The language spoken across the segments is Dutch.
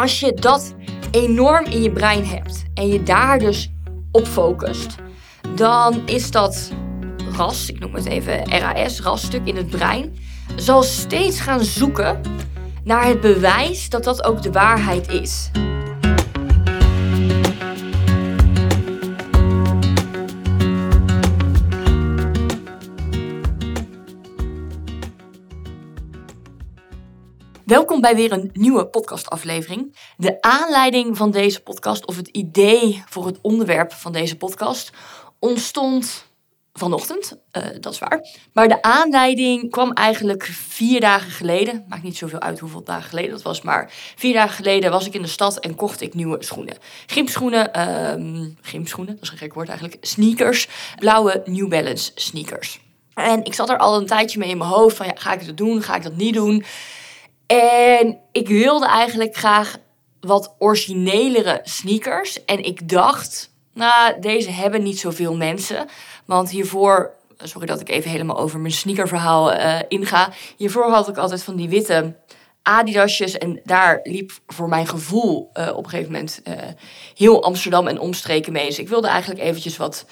Als je dat enorm in je brein hebt en je daar dus op focust, dan is dat ras, ik noem het even RAS, rasstuk in het brein, zal steeds gaan zoeken naar het bewijs dat dat ook de waarheid is. Welkom bij weer een nieuwe podcastaflevering. De aanleiding van deze podcast, of het idee voor het onderwerp van deze podcast, ontstond vanochtend. Uh, dat is waar. Maar de aanleiding kwam eigenlijk vier dagen geleden. Maakt niet zoveel uit hoeveel dagen geleden dat was. Maar vier dagen geleden was ik in de stad en kocht ik nieuwe schoenen. Gymschoenen, um, gymschoenen, dat is een gek woord eigenlijk. Sneakers, blauwe New Balance sneakers. En ik zat er al een tijdje mee in mijn hoofd van ja, ga ik dat doen, ga ik dat niet doen? En ik wilde eigenlijk graag wat originelere sneakers. En ik dacht, nou, deze hebben niet zoveel mensen. Want hiervoor, sorry dat ik even helemaal over mijn sneakerverhaal uh, inga. Hiervoor had ik altijd van die witte Adidasjes. En daar liep voor mijn gevoel uh, op een gegeven moment uh, heel Amsterdam en omstreken mee. Dus ik wilde eigenlijk eventjes wat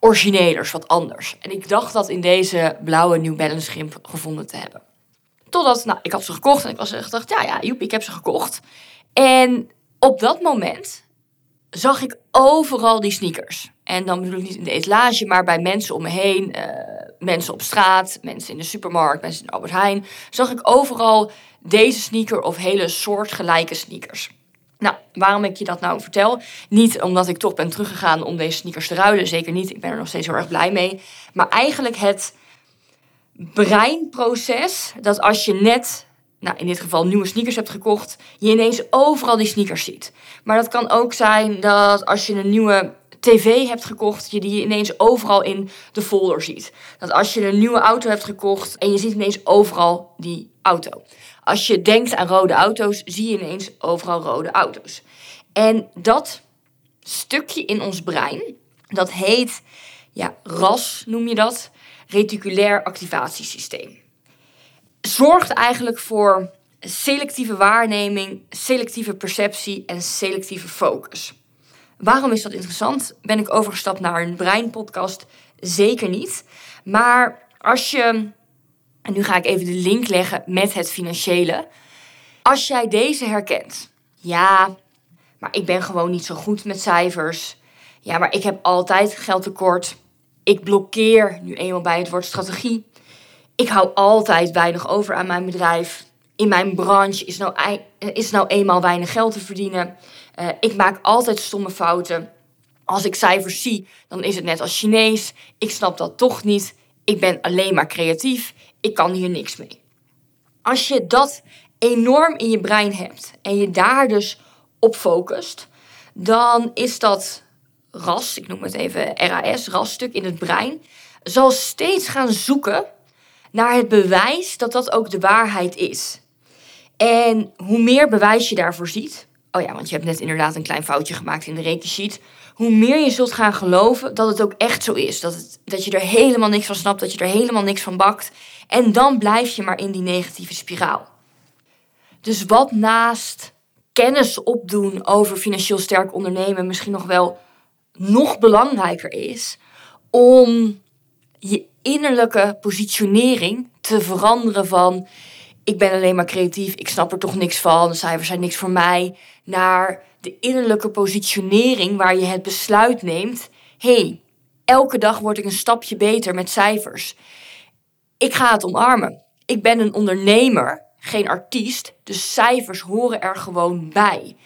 originelers, wat anders. En ik dacht dat in deze blauwe New Balance grimp gevonden te hebben. Totdat, nou, ik had ze gekocht en ik was echt gedacht, ja, ja, joep, ik heb ze gekocht. En op dat moment zag ik overal die sneakers. En dan bedoel ik niet in de etalage, maar bij mensen om me heen. Uh, mensen op straat, mensen in de supermarkt, mensen in Albert Heijn. Zag ik overal deze sneaker of hele soortgelijke sneakers. Nou, waarom ik je dat nou vertel? Niet omdat ik toch ben teruggegaan om deze sneakers te ruilen. Zeker niet. Ik ben er nog steeds heel erg blij mee. Maar eigenlijk het breinproces dat als je net, nou in dit geval nieuwe sneakers hebt gekocht, je ineens overal die sneakers ziet. Maar dat kan ook zijn dat als je een nieuwe tv hebt gekocht, je die ineens overal in de folder ziet. Dat als je een nieuwe auto hebt gekocht en je ziet ineens overal die auto. Als je denkt aan rode auto's, zie je ineens overal rode auto's. En dat stukje in ons brein, dat heet, ja, RAS noem je dat reticulair activatiesysteem. Zorgt eigenlijk voor selectieve waarneming, selectieve perceptie en selectieve focus. Waarom is dat interessant? Ben ik overgestapt naar een breinpodcast? Zeker niet. Maar als je, en nu ga ik even de link leggen met het financiële. Als jij deze herkent, ja, maar ik ben gewoon niet zo goed met cijfers. Ja, maar ik heb altijd geldtekort. Ik blokkeer nu eenmaal bij het woord strategie. Ik hou altijd weinig over aan mijn bedrijf. In mijn branche is nou, is nou eenmaal weinig geld te verdienen. Uh, ik maak altijd stomme fouten. Als ik cijfers zie, dan is het net als Chinees. Ik snap dat toch niet. Ik ben alleen maar creatief. Ik kan hier niks mee. Als je dat enorm in je brein hebt en je daar dus op focust, dan is dat ras, ik noem het even RAS, rasstuk in het brein, zal steeds gaan zoeken naar het bewijs dat dat ook de waarheid is. En hoe meer bewijs je daarvoor ziet, oh ja, want je hebt net inderdaad een klein foutje gemaakt in de rekensheet, hoe meer je zult gaan geloven dat het ook echt zo is. Dat, het, dat je er helemaal niks van snapt, dat je er helemaal niks van bakt. En dan blijf je maar in die negatieve spiraal. Dus wat naast kennis opdoen over financieel sterk ondernemen misschien nog wel nog belangrijker is om je innerlijke positionering te veranderen van ik ben alleen maar creatief, ik snap er toch niks van, de cijfers zijn niks voor mij, naar de innerlijke positionering waar je het besluit neemt, hey, elke dag word ik een stapje beter met cijfers. Ik ga het omarmen. Ik ben een ondernemer, geen artiest, dus cijfers horen er gewoon bij.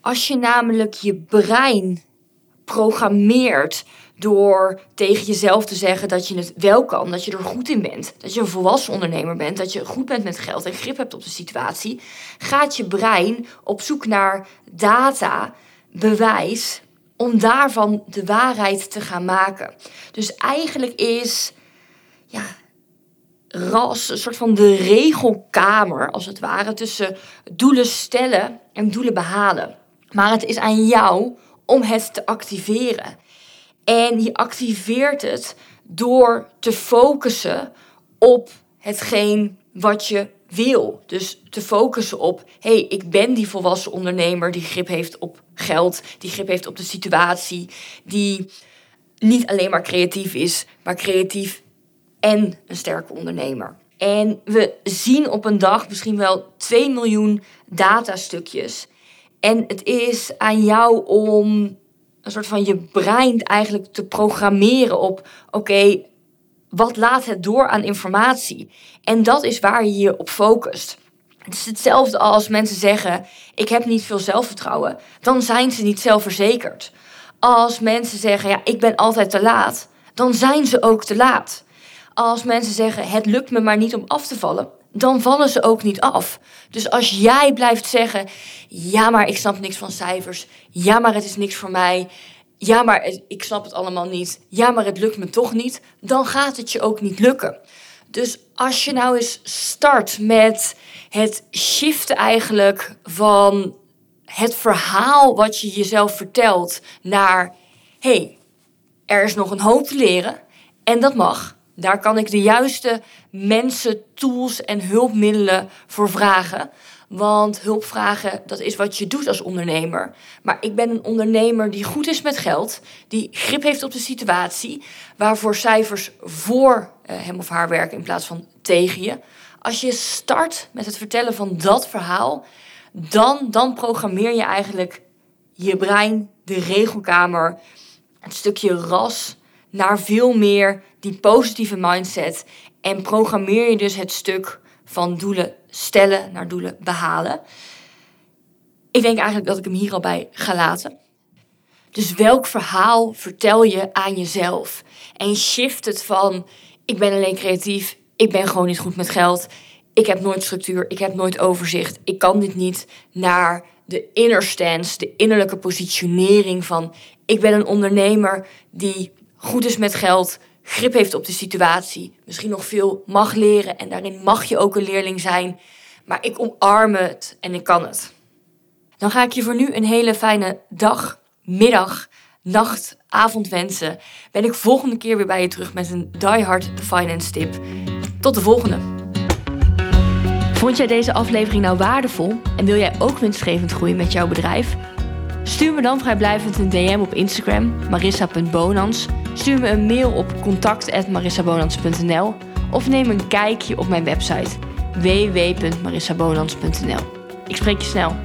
Als je namelijk je brein programmeert door tegen jezelf te zeggen dat je het wel kan, dat je er goed in bent, dat je een volwassen ondernemer bent, dat je goed bent met geld en grip hebt op de situatie, gaat je brein op zoek naar data, bewijs, om daarvan de waarheid te gaan maken. Dus eigenlijk is ja, ras een soort van de regelkamer, als het ware, tussen doelen stellen en doelen behalen. Maar het is aan jou om het te activeren. En je activeert het door te focussen op hetgeen wat je wil. Dus te focussen op, hé, hey, ik ben die volwassen ondernemer die grip heeft op geld, die grip heeft op de situatie, die niet alleen maar creatief is, maar creatief en een sterke ondernemer. En we zien op een dag misschien wel 2 miljoen datastukjes. En het is aan jou om een soort van je brein eigenlijk te programmeren op: oké, wat laat het door aan informatie? En dat is waar je je op focust. Het is hetzelfde als mensen zeggen: Ik heb niet veel zelfvertrouwen. Dan zijn ze niet zelfverzekerd. Als mensen zeggen: Ja, ik ben altijd te laat. Dan zijn ze ook te laat. Als mensen zeggen: Het lukt me maar niet om af te vallen. Dan vallen ze ook niet af. Dus als jij blijft zeggen: Ja, maar ik snap niks van cijfers. Ja, maar het is niks voor mij ja, maar ik snap het allemaal niet. Ja, maar het lukt me toch niet. Dan gaat het je ook niet lukken. Dus als je nou eens start met het shiften eigenlijk van het verhaal wat je jezelf vertelt naar hey, er is nog een hoop te leren en dat mag. Daar kan ik de juiste mensen, tools en hulpmiddelen voor vragen. Want hulpvragen, dat is wat je doet als ondernemer. Maar ik ben een ondernemer die goed is met geld, die grip heeft op de situatie, waarvoor cijfers voor eh, hem of haar werken in plaats van tegen je. Als je start met het vertellen van dat verhaal, dan, dan programmeer je eigenlijk je brein, de regelkamer, een stukje ras naar veel meer die positieve mindset. En programmeer je dus het stuk van doelen stellen naar doelen behalen. Ik denk eigenlijk dat ik hem hier al bij ga laten. Dus welk verhaal vertel je aan jezelf? En shift het van ik ben alleen creatief, ik ben gewoon niet goed met geld, ik heb nooit structuur, ik heb nooit overzicht, ik kan dit niet, naar de inner stance, de innerlijke positionering van ik ben een ondernemer die goed is met geld, grip heeft op de situatie, misschien nog veel mag leren en daarin mag je ook een leerling zijn, maar ik omarm het en ik kan het. Dan ga ik je voor nu een hele fijne dag, middag, nacht, avond wensen. Ben ik volgende keer weer bij je terug met een Die Hard Finance tip. Tot de volgende. Vond jij deze aflevering nou waardevol en wil jij ook winstgevend groeien met jouw bedrijf? Stuur me dan vrijblijvend een DM op Instagram, marissa.bonans Stuur me een mail op contact.marissabonans.nl of neem een kijkje op mijn website www.marissabonans.nl. Ik spreek je snel.